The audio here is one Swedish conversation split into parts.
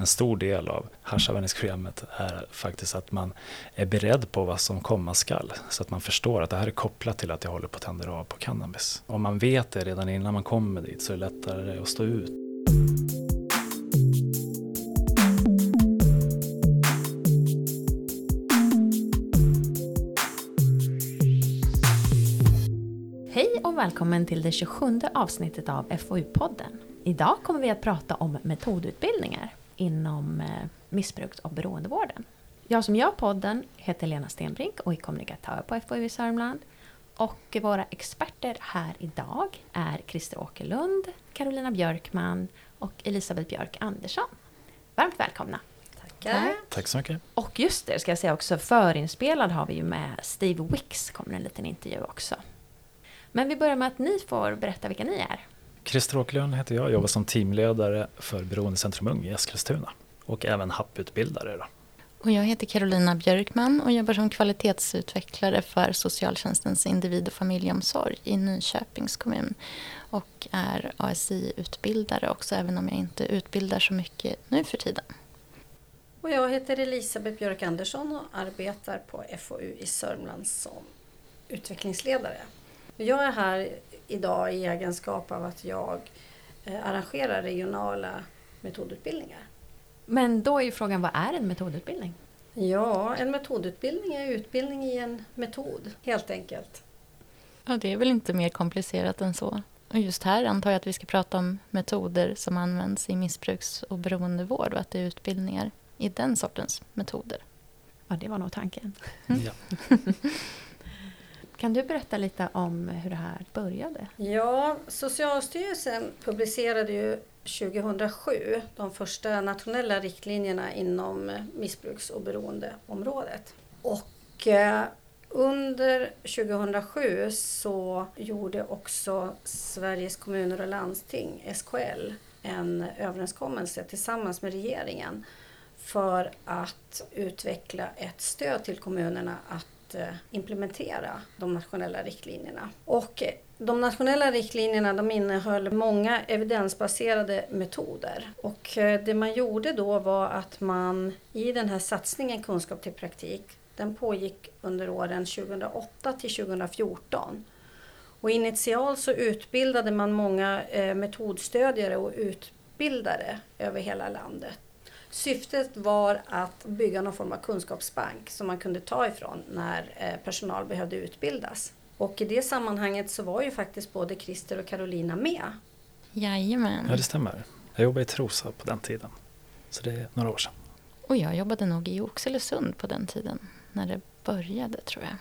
en stor del av haschanvändningsprogrammet är faktiskt att man är beredd på vad som komma skall. Så att man förstår att det här är kopplat till att jag håller på att tänder av på cannabis. Om man vet det redan innan man kommer dit så är det lättare att stå ut. Hej och välkommen till det 27 avsnittet av FoU-podden. Idag kommer vi att prata om metodutbildningar inom eh, missbruks och beroendevården. Jag som gör podden heter Lena Stenbrink och är kommunikatör på FoU i Sörmland. Och våra experter här idag är Christer Åkerlund, Carolina Björkman och Elisabeth Björk Andersson. Varmt välkomna! Tackar. Tack så mycket. Och just det, ska jag säga också, förinspelad har vi ju med Steve Wicks, kommer en liten intervju också. Men vi börjar med att ni får berätta vilka ni är. Christer Åkerlund heter jag, jobbar som teamledare för Beroendecentrum Ung i Eskilstuna och även HAP-utbildare. Då. Och jag heter Carolina Björkman och jobbar som kvalitetsutvecklare för socialtjänstens individ och familjeomsorg i Nyköpings kommun. Och är ASI-utbildare också, även om jag inte utbildar så mycket nu för tiden. Och jag heter Elisabeth Björk Andersson och arbetar på FoU i Sörmland som utvecklingsledare. Jag är här idag i egenskap av att jag eh, arrangerar regionala metodutbildningar. Men då är ju frågan, vad är en metodutbildning? Ja, en metodutbildning är utbildning i en metod, helt enkelt. Ja, det är väl inte mer komplicerat än så. Och just här antar jag att vi ska prata om metoder som används i missbruks och beroendevård och att det är utbildningar i den sortens metoder. Ja, det var nog tanken. Mm. Ja. Kan du berätta lite om hur det här började? Ja, Socialstyrelsen publicerade ju 2007 de första nationella riktlinjerna inom missbruks och beroendeområdet. Och eh, under 2007 så gjorde också Sveriges kommuner och landsting, SKL, en överenskommelse tillsammans med regeringen för att utveckla ett stöd till kommunerna att att eh, implementera de nationella riktlinjerna. Och eh, de nationella riktlinjerna de innehöll många evidensbaserade metoder. Och eh, det man gjorde då var att man i den här satsningen Kunskap till praktik, den pågick under åren 2008 till 2014. Och initialt så utbildade man många metodstödjare och utbildare över hela landet. Syftet var att bygga någon form av kunskapsbank som man kunde ta ifrån när personal behövde utbildas. Och i det sammanhanget så var ju faktiskt både Christer och Carolina med. Jajamän. Ja, det stämmer. Jag jobbade i Trosa på den tiden. Så det är några år sedan. Och jag jobbade nog i Oxelösund på den tiden, när det började tror jag.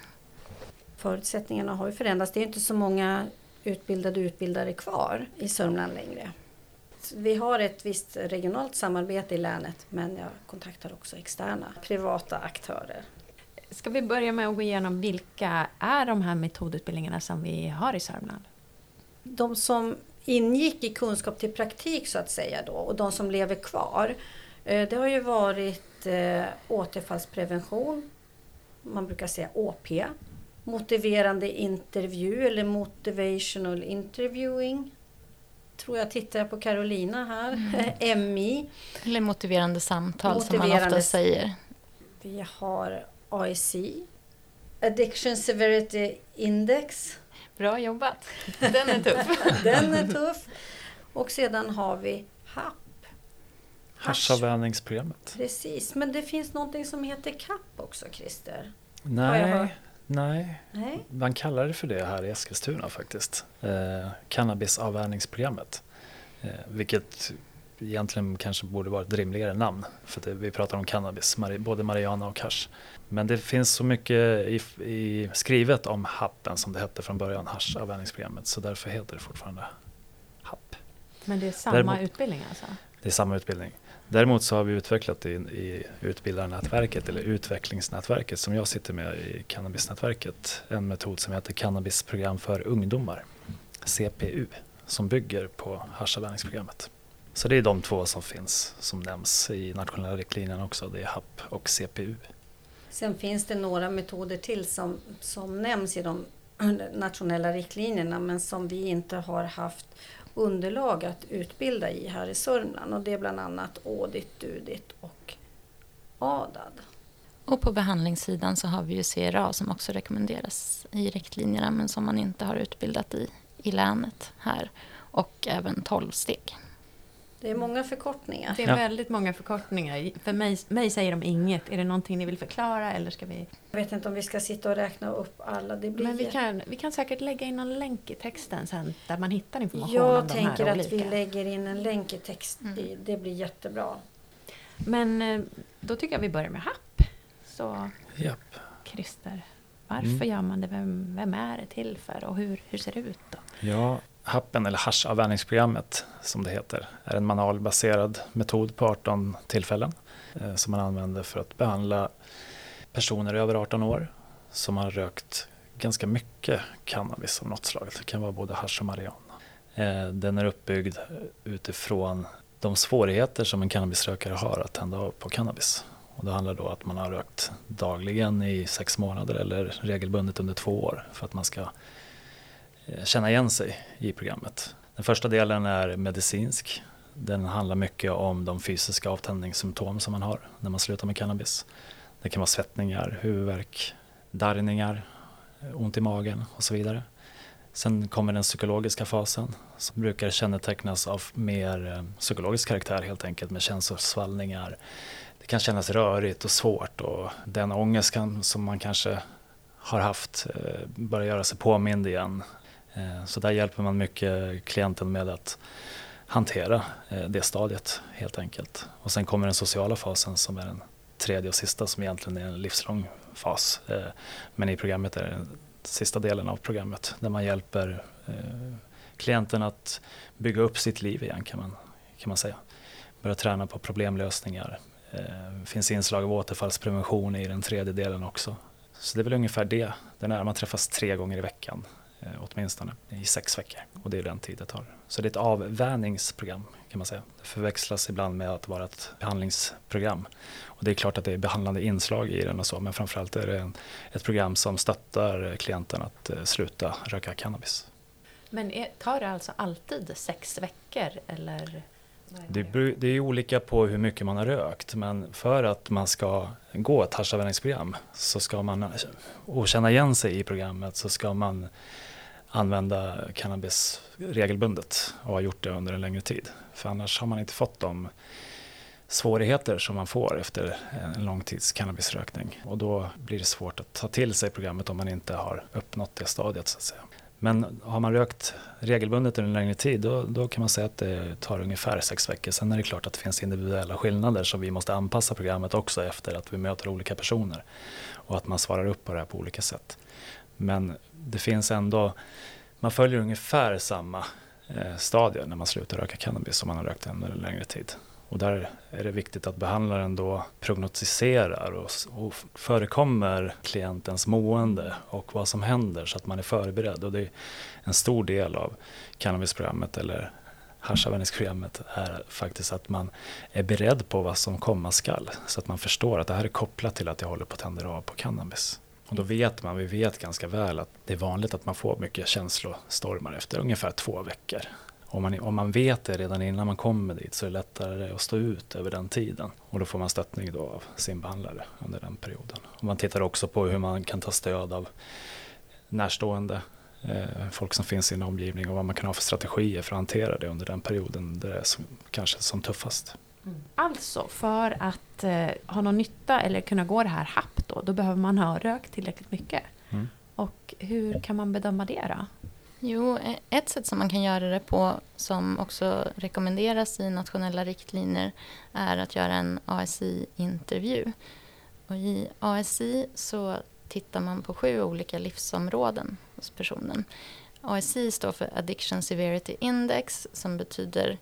Förutsättningarna har ju förändrats. Det är inte så många utbildade utbildare kvar i Sörmland längre. Vi har ett visst regionalt samarbete i länet men jag kontaktar också externa privata aktörer. Ska vi börja med att gå igenom vilka är de här metodutbildningarna som vi har i Sörmland? De som ingick i kunskap till praktik så att säga då och de som lever kvar. Det har ju varit återfallsprevention, man brukar säga OP, motiverande intervju eller motivational interviewing. Tror jag tittar på Carolina här, mm. MI. Eller motiverande samtal motiverande som man ofta säger. Vi har AIC, Addiction Severity Index. Bra jobbat! Den är tuff. Den är tuff. Och sedan har vi HAP. Haschavvänjningsprogrammet. Precis, men det finns någonting som heter CAP också, Christer. Nej, nej, nej. Man kallar det för det här i Eskilstuna faktiskt. Eh, cannabisavvänjningsprogrammet. Eh, vilket egentligen kanske borde vara ett rimligare namn. För det, vi pratar om cannabis, både marijuana och hasch. Men det finns så mycket i, i skrivet om happen som det hette från början, haschavvänjningsprogrammet. Så därför heter det fortfarande happ. Men det är samma Däremot, utbildning alltså? Det är samma utbildning. Däremot så har vi utvecklat i, i utbildarnätverket eller utvecklingsnätverket som jag sitter med i cannabisnätverket en metod som heter cannabisprogram för ungdomar, CPU, som bygger på haschavvänjningsprogrammet. Så det är de två som finns som nämns i nationella riktlinjerna också. Det är HAP och CPU. Sen finns det några metoder till som, som nämns i de nationella riktlinjerna men som vi inte har haft underlag att utbilda i här i Sörmland och det är bland annat Audit, Dudit och ADAD. Och på behandlingssidan så har vi ju CRA som också rekommenderas i riktlinjerna men som man inte har utbildat i i länet här. Och även 12 steg. Det är många förkortningar. Det är Ja. väldigt många förkortningar. För mig, mig säger de inget. Är det någonting ni vill förklara eller ska vi? Jag vet inte om vi ska sitta och räkna upp alla. Det blir Men vi kan, vi kan säkert lägga in någon länk i texten sen där man hittar information Jag om de tänker här att vi olika. lägger in en länk i text. Mm. Det blir jättebra. Men eh, då tycker jag vi börjar med HAP. Så Japp. Christer, varför Mm. gör man det? Vem, vem är det till för? Och hur, hur ser det ut då? Ja, happen eller haschavvänjningsprogrammet som det heter är en manualbaserad metod på 18 tillfällen eh, som man använder för att behandla personer över 18 år som har rökt ganska mycket cannabis av något slag. Det kan vara både hasch och marijuana. Eh, den är uppbyggd utifrån de svårigheter som en cannabisrökare har att tända av på cannabis. Och det handlar då om att man har rökt dagligen i sex månader eller regelbundet under två år för att man ska Eh, känna igen sig i programmet. Den första delen är medicinsk. Den handlar mycket om de fysiska avtändningssymptom som man har när man slutar med cannabis. Det kan vara svettningar, huvudvärk, darrningar, eh, ont i magen och så vidare. Sen kommer den psykologiska fasen som brukar kännetecknas av mer eh, psykologisk karaktär helt enkelt med känslosvallningar. Det kan kännas rörigt och svårt och den ångest kan, som man kanske har haft börjar göra sig påmind igen. Eh, så där hjälper man mycket klienten med att hantera eh, det stadiet helt enkelt. Och sen kommer den sociala fasen som är den tredje och sista som egentligen är en livslång fas. Eh, men i programmet är det den sista delen av programmet där man hjälper klienten att bygga upp sitt liv igen kan man, kan man säga. Börja träna på problemlösningar. Det finns inslag av återfallsprevention i den tredje delen också. Så det är väl ungefär det. Den är, man träffas tre gånger i veckan åtminstone i sex veckor och det är den tid det tar. Så det är ett avvänjningsprogram kan man säga. Det förväxlas ibland med att vara ett behandlingsprogram. Och det är klart att det är behandlande inslag i den och så men framförallt är det en, ett program som stöttar klienten att eh, sluta röka cannabis. Men är, tar det alltså alltid sex veckor eller? Det, beror- det är olika på hur mycket man har rökt men för att man ska gå ett haschavvänjningsprogram så ska man och känna igen sig i programmet så ska man använda cannabis regelbundet och har gjort det under en längre tid. För annars har man inte fått de svårigheter som man får efter en lång tids cannabisrökning. Och då blir det svårt att ta till sig programmet om man inte har uppnått det stadiet så att säga. Men har man rökt regelbundet under en längre tid då, då kan man säga att det tar ungefär sex veckor. Sen är det klart att det finns individuella skillnader så vi måste anpassa programmet också efter att vi möter olika personer och att man svarar upp på det här på olika sätt. Men det finns ändå, man följer ungefär samma eh, stadier när man slutar röka cannabis som man har rökt under en längre tid. Och där är det viktigt att behandlaren då prognostiserar och, och förekommer klientens mående och vad som händer så att man är förberedd. Och det är en stor del av cannabisprogrammet eller haschavvänjningsprogrammet är faktiskt att man är beredd på vad som komma skall. Så att man förstår att det här är kopplat till att jag håller på att tända av på cannabis. Och då vet man, vi vet ganska väl att det är vanligt att man får mycket känslostormar efter ungefär två veckor. Om man, om man vet det redan innan man kommer dit så är det lättare att stå ut över den tiden. Och då får man stöttning då av sin behandlare under den perioden. Och man tittar också på hur man kan ta stöd av närstående, eh, folk som finns i en omgivning och vad man kan ha för strategier för att hantera det under den perioden där det är som, kanske som tuffast. Alltså, för att eh, ha någon nytta eller kunna gå det här happ då, då behöver man ha rökt tillräckligt mycket. Mm. Och hur kan man bedöma det då? Jo, e- ett sätt som man kan göra det på som också rekommenderas i nationella riktlinjer är att göra en ASI-intervju. Och I ASI så tittar man på sju olika livsområden hos personen. ASI står för Addiction Severity Index som betyder eh,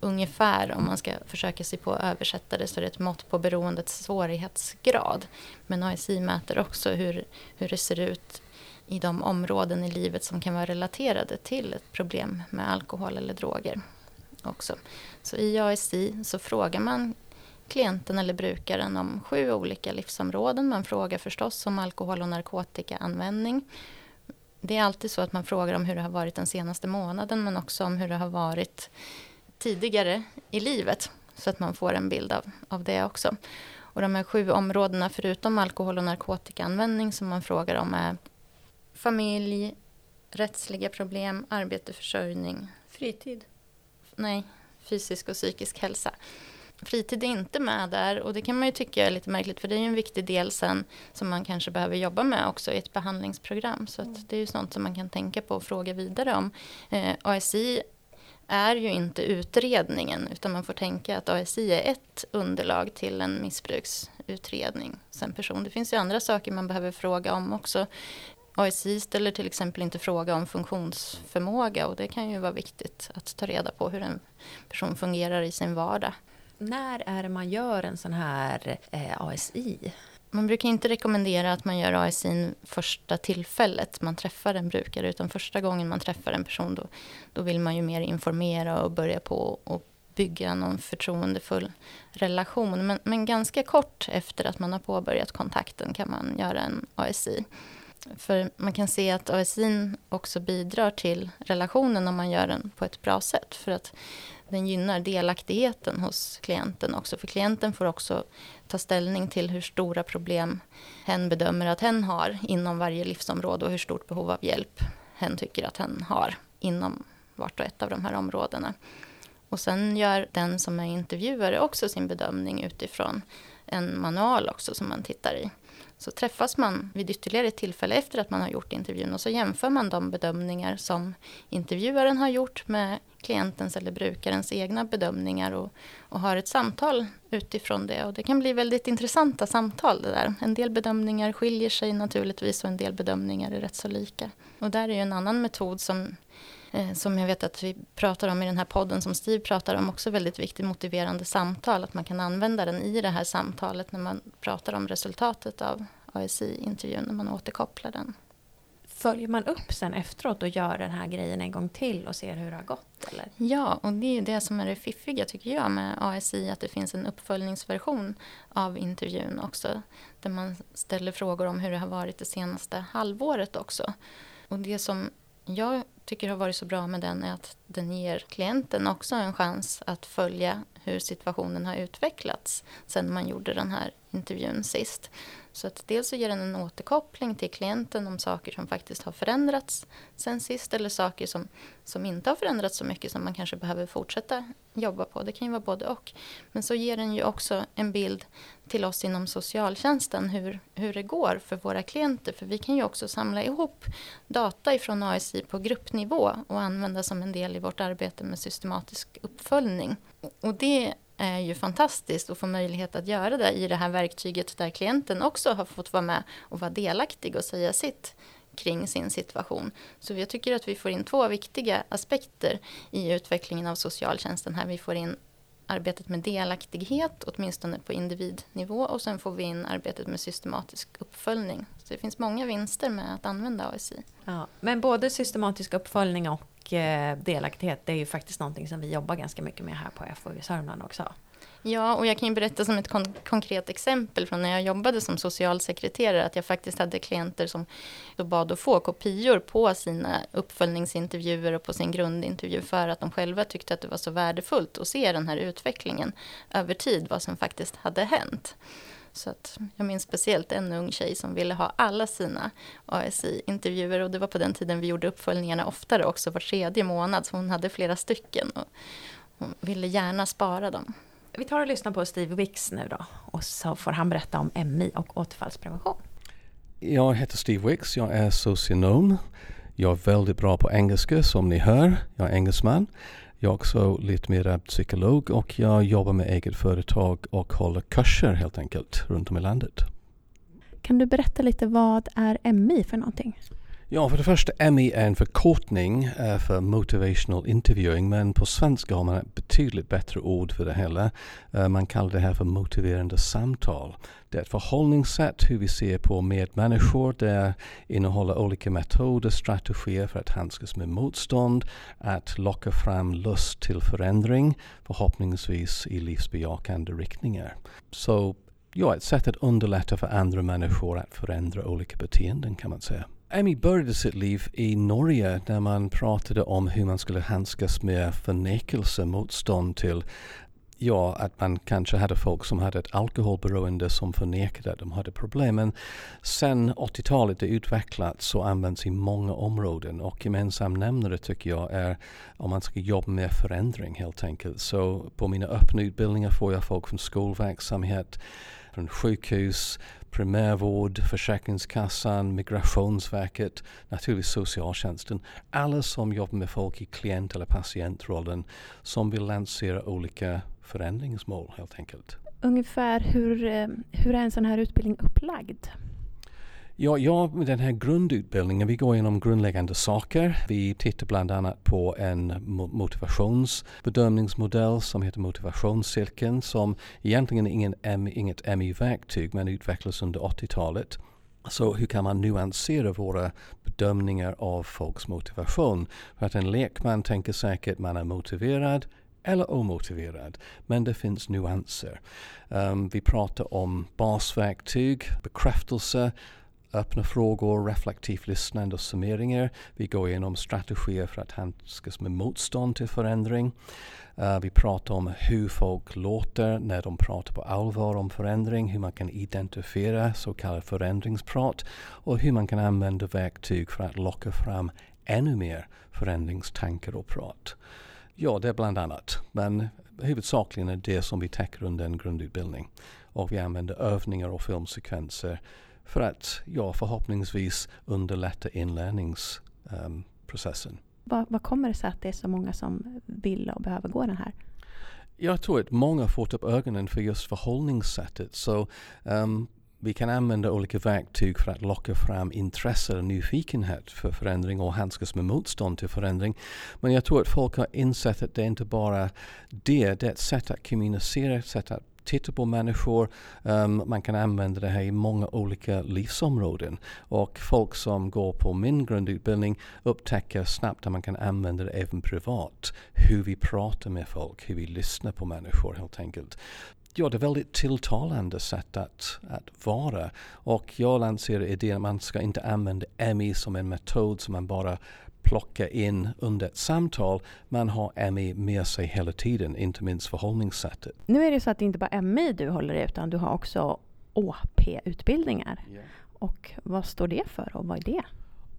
ungefär, om man ska försöka sig på att översätta det, så är det ett mått på beroendets svårighetsgrad. Men ASI mäter också hur, hur det ser ut i de områden i livet som kan vara relaterade till ett problem med alkohol eller droger. Också. Så i ASI så frågar man klienten eller brukaren om sju olika livsområden. Man frågar förstås om alkohol och narkotikaanvändning. det är alltid så att man frågar om hur det har varit den senaste månaden men också om hur det har varit tidigare i livet. Så att man får en bild av, av det också. Och de här sju områdena förutom alkohol och narkotikaanvändning som man frågar om är familj, rättsliga problem, arbete, försörjning. Fritid? Nej, fysisk och psykisk hälsa. Fritid är inte med där och det kan man ju tycka är lite märkligt för det är ju en viktig del sen som man kanske behöver jobba med också i ett behandlingsprogram. Så mm. det är ju sånt som man kan tänka på och fråga vidare om. Eh, ASI är ju inte utredningen utan man får tänka att ASI är ett underlag till en missbruksutredning. Sen person. Det finns ju andra saker man behöver fråga om också. ASI ställer till exempel inte fråga om funktionsförmåga och det kan ju vara viktigt att ta reda på hur en person fungerar i sin vardag. När är det man gör en sån här eh, ASI? Man brukar inte rekommendera att man gör ASI första tillfället man träffar en brukare utan första gången man träffar en person då, då vill man ju mer informera och börja på och bygga någon förtroendefull relation. Men, men ganska kort efter att man har påbörjat kontakten kan man göra en ASI. För man kan se att ASI också bidrar till relationen om man gör den på ett bra sätt. För att den gynnar delaktigheten hos klienten också. För klienten får också ta ställning till hur stora problem hen bedömer att hen har inom varje livsområde och hur stort behov av hjälp hen tycker att hen har inom vart och ett av de här områdena. Och sen gör den som är intervjuare också sin bedömning utifrån en manual också som man tittar i. Så träffas man vid ytterligare ett tillfälle efter att man har gjort intervjun och så jämför man de bedömningar som intervjuaren har gjort med klientens eller brukarens egna bedömningar och, och har ett samtal utifrån det. Och det kan bli väldigt intressanta samtal det där. En del bedömningar skiljer sig naturligtvis och en del bedömningar är rätt så lika. Och där är ju en annan metod som som jag vet att vi pratar om i den här podden som Steve pratar om, också väldigt viktigt motiverande samtal, att man kan använda den i det här samtalet när man pratar om resultatet av ASI-intervjun, när man återkopplar den. Följer man upp sen efteråt och gör den här grejen en gång till och ser hur det har gått? Eller? Ja, och det är ju det som är det fiffiga tycker jag med ASI, att det finns en uppföljningsversion av intervjun också. Där man ställer frågor om hur det har varit det senaste halvåret också. Och det som jag tycker har varit så bra med den är att den ger klienten också en chans att följa hur situationen har utvecklats sen man gjorde den här intervjun sist. Så att dels så ger den en återkoppling till klienten om saker som faktiskt har förändrats sen sist eller saker som, som inte har förändrats så mycket som man kanske behöver fortsätta jobba på. Det kan ju vara både och. Men så ger den ju också en bild till oss inom socialtjänsten hur, hur det går för våra klienter. För vi kan ju också samla ihop data ifrån ASI på gruppnivå och använda som en del i vårt arbete med systematisk uppföljning. Och det är ju fantastiskt att få möjlighet att göra det i det här verktyget där klienten också har fått vara med och vara delaktig och säga sitt kring sin situation. Så jag tycker att vi får in två viktiga aspekter i utvecklingen av socialtjänsten här. Vi får in arbetet med delaktighet, åtminstone på individnivå och sen får vi in arbetet med systematisk uppföljning. Så det finns många vinster med att använda ASI. Ja, men både systematisk uppföljning och eh, delaktighet, det är ju faktiskt någonting som vi jobbar ganska mycket med här på FoU Sörmland också. Ja, och jag kan ju berätta som ett kon konkret exempel från när jag jobbade som socialsekreterare att jag faktiskt hade klienter som bad att få kopior på sina uppföljningsintervjuer och på sin grundintervju för att de själva tyckte att det var så värdefullt att se den här utvecklingen över tid, vad som faktiskt hade hänt. Så att jag minns speciellt en ung tjej som ville ha alla sina ASI-intervjuer och det var på den tiden vi gjorde uppföljningarna oftare också, var tredje månad, så hon hade flera stycken och hon ville gärna spara dem. Vi tar och lyssnar på Steve Wicks nu då och så får han berätta om MI och återfallsprevention. Jag heter Steve Wicks, jag är socionom. Jag är väldigt bra på engelska som ni hör. Jag är engelsman. Jag är också lite mer psykolog och jag jobbar med eget företag och håller kurser helt enkelt runt om i landet. Kan du berätta lite vad är MI för någonting? Ja, för det första, MI är en förkortning eh, för motivational interviewing men på svenska har man ett betydligt bättre ord för det hela. Eh, man kallar det här för motiverande samtal. Det är ett förhållningssätt hur vi ser på medmänniskor. Det innehåller olika metoder, strategier för att handskas med motstånd, att locka fram lust till förändring, förhoppningsvis i livsbejakande riktningar. Så ja, ett sätt att underlätta för andra människor att förändra olika beteenden kan man säga. Emmy började sitt liv i Norge när man pratade om hur man skulle handskas med förnekelse, motstånd till ja, att man kanske hade folk som hade ett alkoholberoende som förnekade att de hade problem. Men sen 80-talet det utvecklats och används i många områden och gemensam nämnare tycker jag är om man ska jobba med förändring helt enkelt. Så på mina öppna utbildningar får jag folk från skolverksamhet, från sjukhus, primärvård, Försäkringskassan, Migrationsverket, naturligtvis socialtjänsten. Alla som jobbar med folk i klient eller patientrollen som vill lansera olika förändringsmål helt enkelt. Ungefär hur, eh, hur är en sån här utbildning upplagd? Ja, ja, den här grundutbildningen, vi går igenom grundläggande saker. Vi tittar bland annat på en motivationsbedömningsmodell som heter motivationscirkeln som egentligen är ingen inget MI-verktyg men utvecklades under 80-talet. Så hur kan man nyansera våra bedömningar av folks motivation? För att en lekman tänker säkert man är motiverad eller omotiverad. Men det finns nyanser. Um, vi pratar om basverktyg, bekräftelse, öppna frågor, reflektivt lyssnande och summeringar. Vi går igenom strategier för att handskas med motstånd till förändring. Uh, vi pratar om hur folk låter när de pratar på allvar om förändring, hur man kan identifiera så kallad förändringsprat och hur man kan använda verktyg för att locka fram ännu mer förändringstankar och prat. Ja, det är bland annat. Men huvudsakligen är det som vi täcker under en grundutbildning. Och vi använder övningar och filmsekvenser för att ja, förhoppningsvis underlätta inlärningsprocessen. Um, vad, vad kommer det sig att det är så många som vill och behöver gå den här? Jag tror att många har fått upp ögonen för just förhållningssättet. Så um, vi kan använda olika verktyg för att locka fram intresse och nyfikenhet för förändring och handskas med motstånd till förändring. Men jag tror att folk har insett att det inte bara det, det är ett sätt att kommunicera, ett sätt att titta på människor. Um, man kan använda det här i många olika livsområden. Och folk som går på min grundutbildning upptäcker snabbt att man kan använda det även privat. Hur vi pratar med folk, hur vi lyssnar på människor helt enkelt ja, det är väldigt tilltalande sätt att, att vara. Och jag lanserar idén att man ska inte använda MI som en metod som man bara plockar in under ett samtal. Man har MI med sig hela tiden, inte minst förhållningssättet. Nu är det så att det inte bara är MI du håller i utan du har också OP-utbildningar. Yeah. Och vad står det för och vad är det?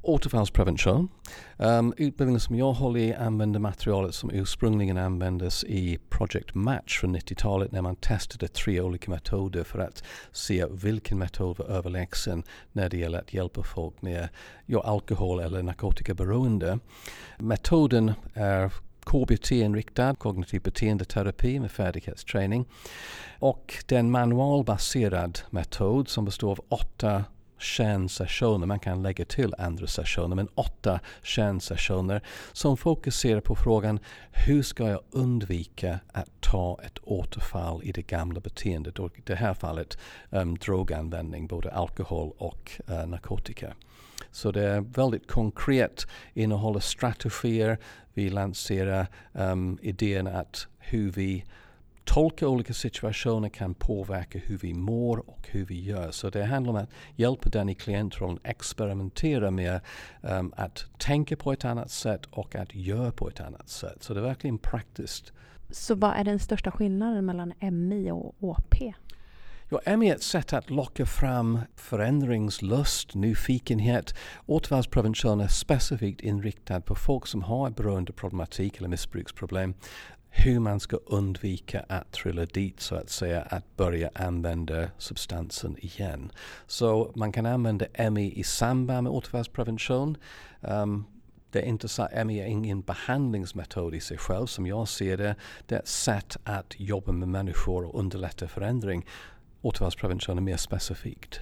Återfallsprevention. Um, utbildningen som jag håller i använder materialet som ursprungligen användes i Project Match från 90-talet när man testade tre olika metoder för att se vilken metod var överlägsen när det gäller att hjälpa folk med ja, alkohol eller narkotikaberoende. Metoden är KBT-inriktad, kognitiv beteendeterapi med färdighetsträning. Och det är en manualbaserad metod som består av åtta kärnsessioner, man kan lägga till andra sessioner, men åtta kärnsessioner som fokuserar på frågan hur ska jag undvika att ta ett återfall i det gamla beteendet? Och i det här fallet um, droganvändning, både alkohol och uh, narkotika. Så det är väldigt konkret, innehåller strategier, vi lanserar um, idén att hur vi tolka olika situationer kan påverka hur vi mår och hur vi gör. Så det handlar om att hjälpa den i klientrollen experimentera med um, att tänka på ett annat sätt och att göra på ett annat sätt. Så det är verkligen praktiskt. Så vad är den största skillnaden mellan MI och OP? Ja, MI är ett sätt att locka fram förändringslust, nyfikenhet. Återfallsprevention är specifikt inriktad på folk som har beroendeproblematik eller missbruksproblem hur man ska undvika att trilla dit så att säga, att börja använda substansen igen. Så man kan använda ME i samband med återfallsprevention. Um, det är inte så, ME är ingen behandlingsmetod i sig själv som jag ser det. Det är ett sätt att jobba med människor och underlätta förändring. Återfallsprevention är mer specifikt.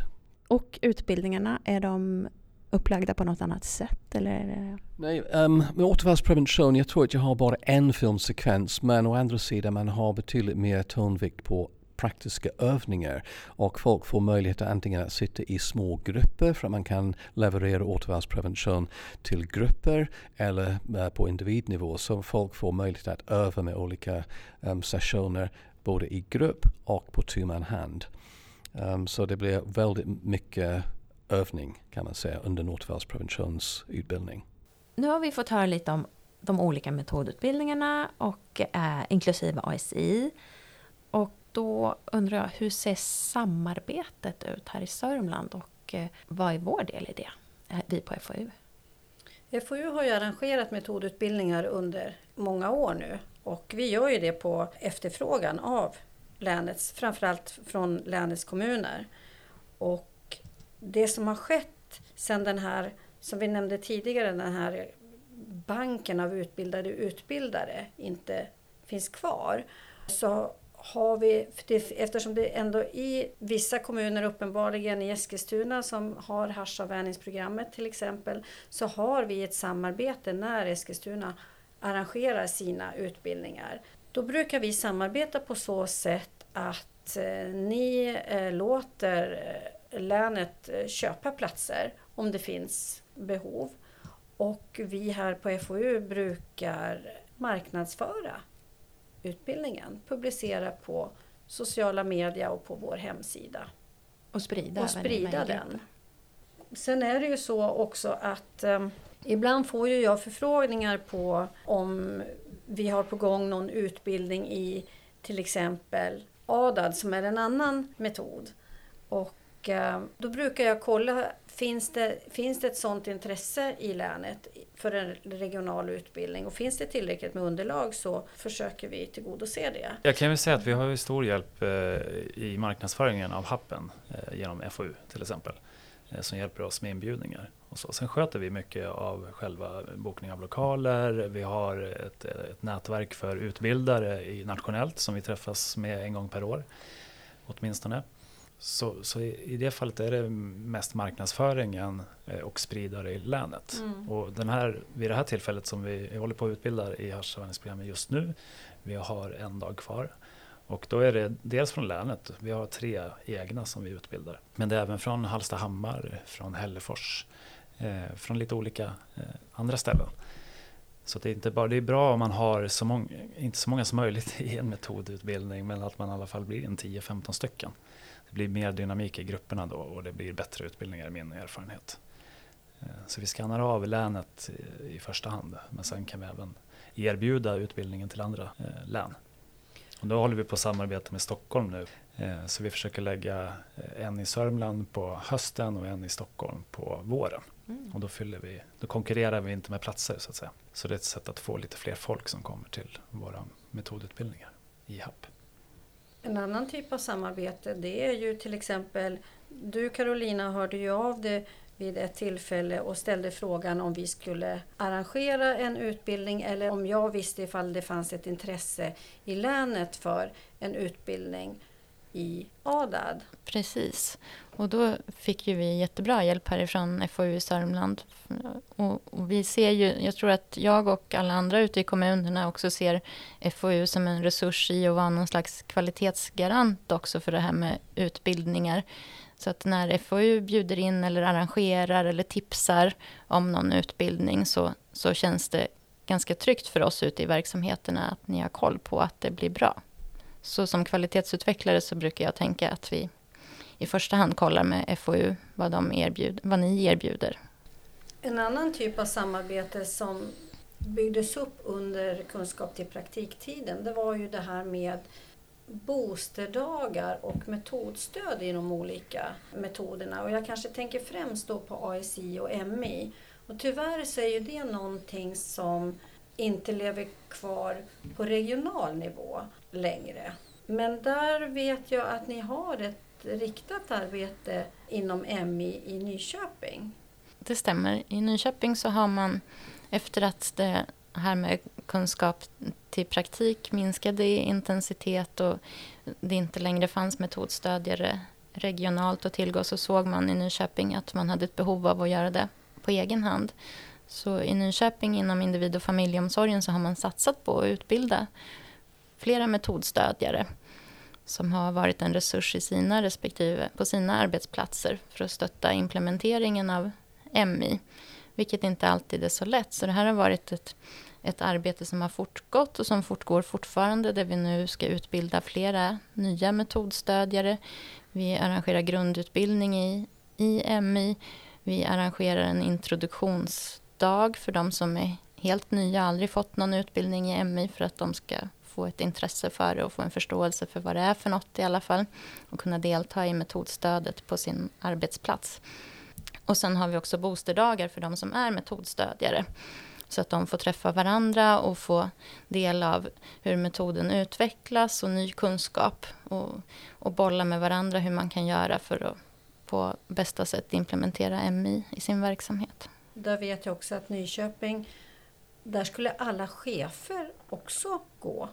Och utbildningarna, är de upplagda på något annat sätt? Eller? Nej, um, med återfallsprevention, jag tror att jag har bara en filmsekvens men å andra sidan man har betydligt mer tonvikt på praktiska övningar och folk får möjlighet att antingen sitta i små grupper för att man kan leverera återfallsprevention till grupper eller uh, på individnivå så folk får möjlighet att öva med olika um, sessioner både i grupp och på tu man hand. Um, så det blir väldigt mycket övning kan man säga under återfallspreventionsutbildning. Nu har vi fått höra lite om de olika metodutbildningarna och eh, inklusive ASI. Och då undrar jag, hur ser samarbetet ut här i Sörmland och eh, vad är vår del i det, eh, vi på FoU? FoU har ju arrangerat metodutbildningar under många år nu och vi gör ju det på efterfrågan av länets, framförallt från länets kommuner. Och det som har skett sedan den här, som vi nämnde tidigare, den här banken av utbildade utbildare inte finns kvar, så har vi, eftersom det ändå i vissa kommuner, uppenbarligen i Eskilstuna som har haschavvänjningsprogrammet till exempel, så har vi ett samarbete när Eskilstuna arrangerar sina utbildningar. Då brukar vi samarbeta på så sätt att eh, ni eh, låter eh, länet eh, köpa platser om det finns behov. Och vi här på FoU brukar marknadsföra utbildningen, publicera på sociala medier och på vår hemsida. Och sprida, och sprida den. Sen är det ju så också att eh, ibland får ju jag förfrågningar på om vi har på gång någon utbildning i till exempel ADAD som är en annan metod. Och och eh, då brukar jag kolla Finns det, finns det ett sådant intresse i länet för en regional utbildning och finns det tillräckligt med underlag så försöker vi tillgodose det. Jag kan väl säga att vi har stor hjälp eh, i marknadsföringen av Happen eh, genom FoU till exempel som hjälper oss med inbjudningar. Och så. Sen sköter vi mycket av själva bokning av lokaler. Vi har ett, ett nätverk för utbildare i nationellt som vi träffas med en gång per år åtminstone. Så, så i, det fallet är det mest marknadsföringen eh, och spridare i länet. Mm. Och den här, vid det här tillfället som vi håller på att utbilda i haschavvänjningsprogrammet just nu, vi har en dag kvar. Och då är det dels från länet, vi har tre egna som vi utbildar. Men det är även från Hallstahammar, från Hällefors, eh, från lite olika eh, andra ställen. Så det är, inte bara, det är bra om man har så många, inte så många som möjligt i en metodutbildning men att man i alla fall blir en 10-15 stycken det blir mer dynamik i grupperna då och det blir bättre utbildningar i min erfarenhet. Eh, så vi skannar av länet i första hand men sen kan vi även erbjuda utbildningen till andra eh, län. Och då håller vi på att samarbeta med Stockholm nu. Eh, så vi försöker lägga en i Sörmland på hösten och en i Stockholm på våren. Mm. Och då, fyller vi, då konkurrerar vi inte med platser så att säga. Så det är ett sätt att få lite fler folk som kommer till våra metodutbildningar i HAP. En annan typ av samarbete det är ju till exempel du Carolina hörde ju av dig vid ett tillfälle och ställde frågan om vi skulle arrangera en utbildning eller om jag visste ifall det fanns ett intresse i länet för en utbildning i ADAD. Precis. Och då fick ju vi jättebra hjälp härifrån FoU i Sörmland. Och, och, vi ser ju, jag tror att jag och alla andra ute i kommunerna också ser FoU som en resurs i att vara någon slags kvalitetsgarant också för det här med utbildningar. Så att när FoU bjuder in eller arrangerar eller tipsar om någon utbildning så, så känns det ganska tryggt för oss ute i verksamheterna att ni har koll på att det blir bra. Så som kvalitetsutvecklare så brukar jag tänka att vi i första hand kollar med FoU vad, de erbjud, vad ni erbjuder. En annan typ av samarbete som byggdes upp under kunskap till praktiktiden det var ju det här med boosterdagar och metodstöd i de olika metoderna. Och jag kanske tänker främst då på ASI och MI. Och tyvärr så är ju det någonting som inte lever kvar på regional nivå längre. Men där vet jag att ni har ett riktat arbete inom MI i Nyköping. Det stämmer. I Nyköping så har man efter att det här med kunskap till praktik minskade i intensitet och det inte längre fanns metodstödjare regionalt att tillgå så såg man i Nyköping att man hade ett behov av att göra det på egen hand. Så i Nyköping inom individ och familjeomsorgen så har man satsat på att utbilda flera metodstödjare som har varit en resurs i sina respektive, på sina arbetsplatser för att stötta implementeringen av MI, vilket inte alltid är så lätt. Så det här har varit ett, ett arbete som har fortgått och som fortgår fortfarande där vi nu ska utbilda flera nya metodstödjare. Vi arrangerar grundutbildning i i MI. Vi arrangerar en introduktionsdag för de som är helt nya, aldrig fått någon utbildning i MI för att de ska få ett intresse för det och få en förståelse för vad det är för något i alla fall. Och kunna delta i metodstödet på sin arbetsplats. Och sen har vi också boosterdagar för de som är metodstödjare. Så att de får träffa varandra och få del av hur metoden utvecklas och ny kunskap. Och, och bolla med varandra hur man kan göra för att på bästa sätt implementera MI i sin verksamhet. Där vet jag också att Nyköping, där skulle alla chefer också gå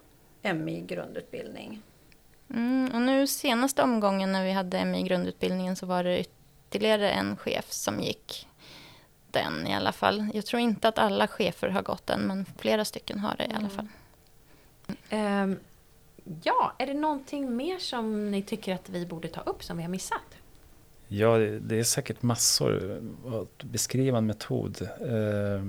MI grundutbildning. Mm, och nu senaste omgången när vi hade MI grundutbildningen så var det ytterligare en chef som gick den i alla fall. Jag tror inte att alla chefer har gått den, men flera stycken har det i alla mm. fall. Um, ja, är det någonting mer som ni tycker att vi borde ta upp som vi har missat? Ja, det är säkert massor. Att beskriva en metod. Eh,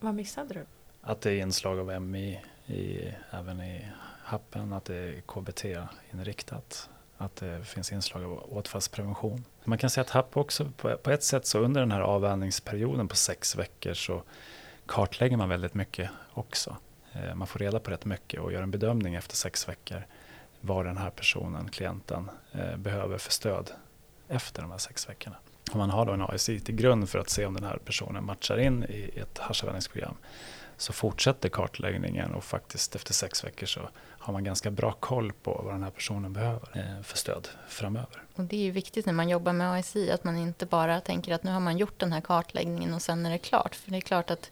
Vad missade du? Att det är inslag av MI i, även i happen, att det är KBT-inriktat att det finns inslag av återfallsprevention. Man kan säga att HAP också på, på ett sätt så under den här avvänjningsperioden på sex veckor så kartlägger man väldigt mycket också. Eh, man får reda på rätt mycket och gör en bedömning efter sex veckor vad den här personen, klienten, eh, behöver för stöd efter de här sex veckorna. Och man har då en ASI till grund för att se om den här personen matchar in i ett haschavvänjningsprogram så fortsätter kartläggningen och faktiskt efter sex veckor så har man ganska bra koll på vad den här personen behöver eh, för stöd framöver. Och det är ju viktigt när man jobbar med ASI att man inte bara tänker att nu har man gjort den här kartläggningen och sen är det klart. För det är klart att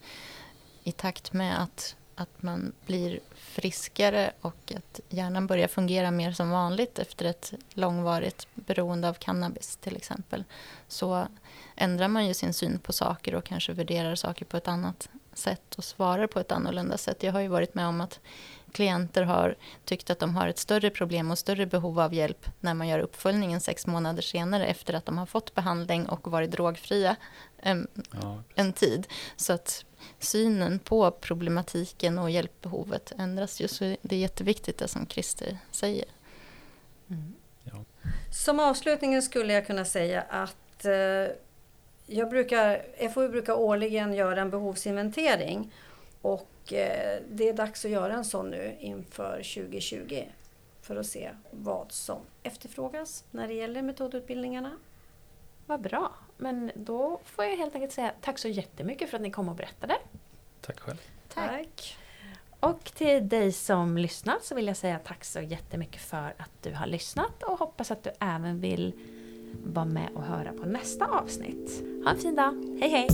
i takt med att, att man blir friskare och att hjärnan börjar fungera mer som vanligt efter ett långvarigt beroende av cannabis till exempel så ändrar man ju sin syn på saker och kanske värderar saker på ett annat sätt och svarar på ett annorlunda sätt. Jag har ju varit med om att klienter har tyckt att de har ett större problem och större behov av hjälp när man gör uppföljningen sex månader senare efter att de har fått behandling och varit drogfria en, ja. en tid. Så att synen på problematiken och hjälpbehovet ändras ju. Så det är jätteviktigt det som Christer säger. Mm. Ja. Som avslutning skulle jag kunna säga att eh, jag brukar, FoU brukar årligen göra en behovsinventering och eh, det är dags att göra en sån nu inför 2020 för att se vad som efterfrågas när det gäller metodutbildningarna. Vad bra! Men då får jag helt enkelt säga tack så jättemycket för att ni kom och berättade. Tack själv. Tack. tack. Och till dig som lyssnat så vill jag säga tack så jättemycket för att du har lyssnat och hoppas att du även vill vara med och höra på nästa avsnitt. Ha en fin dag. Hej hej!